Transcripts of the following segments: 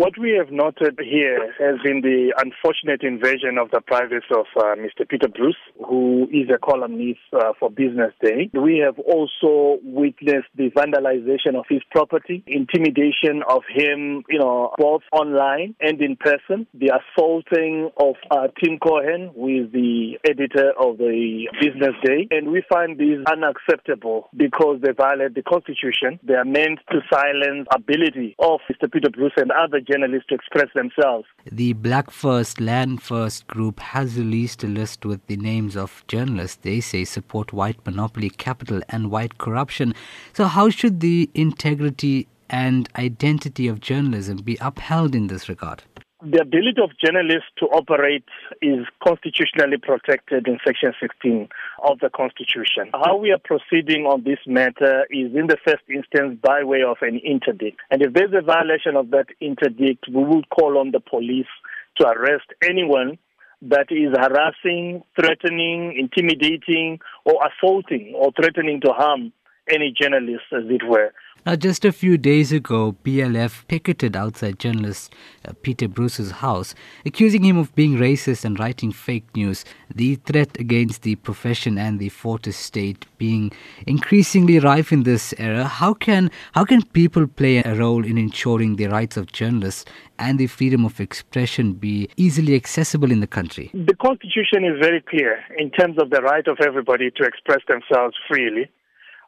What we have noted here has been the unfortunate invasion of the privacy of uh, Mr. Peter Bruce, who is a columnist uh, for Business Day. We have also witnessed the vandalization of his property, intimidation of him, you know, both online and in person, the assaulting of uh, Tim Cohen, who is the editor of the Business Day. And we find these unacceptable because they violate the Constitution. They are meant to silence ability of Mr. Peter Bruce and other journalists to express themselves. The Black First, Land First group has released a list with the names of journalists they say support white monopoly capital and white corruption. So, how should the integrity and identity of journalism be upheld in this regard? The ability of journalists to operate is constitutionally protected in Section 16 of the Constitution. How we are proceeding on this matter is in the first instance by way of an interdict. And if there's a violation of that interdict, we will call on the police to arrest anyone that is harassing, threatening, intimidating, or assaulting or threatening to harm any journalist, as it were. Now, just a few days ago, BLF picketed outside journalist uh, Peter Bruce's house, accusing him of being racist and writing fake news. The threat against the profession and the fourth estate being increasingly rife in this era. How can how can people play a role in ensuring the rights of journalists and the freedom of expression be easily accessible in the country? The Constitution is very clear in terms of the right of everybody to express themselves freely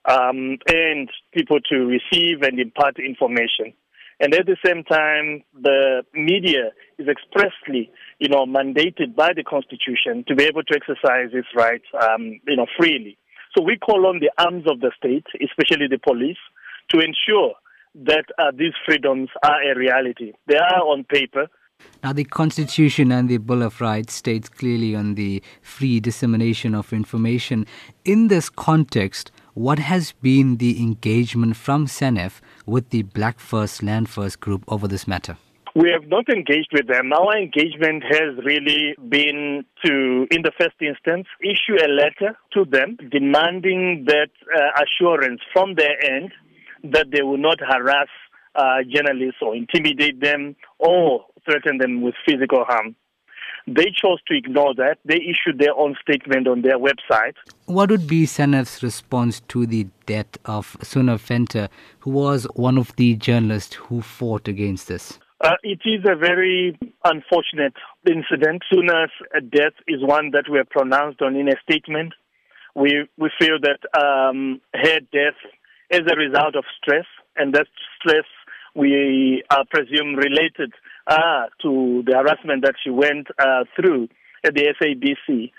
um, and people to receive and impart information. And at the same time, the media is expressly, you know, mandated by the Constitution to be able to exercise its rights, um, you know, freely. So we call on the arms of the state, especially the police, to ensure that uh, these freedoms are a reality. They are on paper. Now, the Constitution and the Bill of Rights states clearly on the free dissemination of information. In this context, what has been the engagement from SANEF with the Black First, Land First group over this matter? We have not engaged with them. Our engagement has really been to, in the first instance, issue a letter to them demanding that uh, assurance from their end that they will not harass uh, journalists or intimidate them or threaten them with physical harm. They chose to ignore that. They issued their own statement on their website. What would be SANEF's response to the death of Suna Venter, who was one of the journalists who fought against this? Uh, it is a very unfortunate incident. Suna's death is one that we have pronounced on in a statement. We we feel that um, her death is a result of stress, and that stress we uh, presume related uh, to the harassment that she went uh, through at the SABC.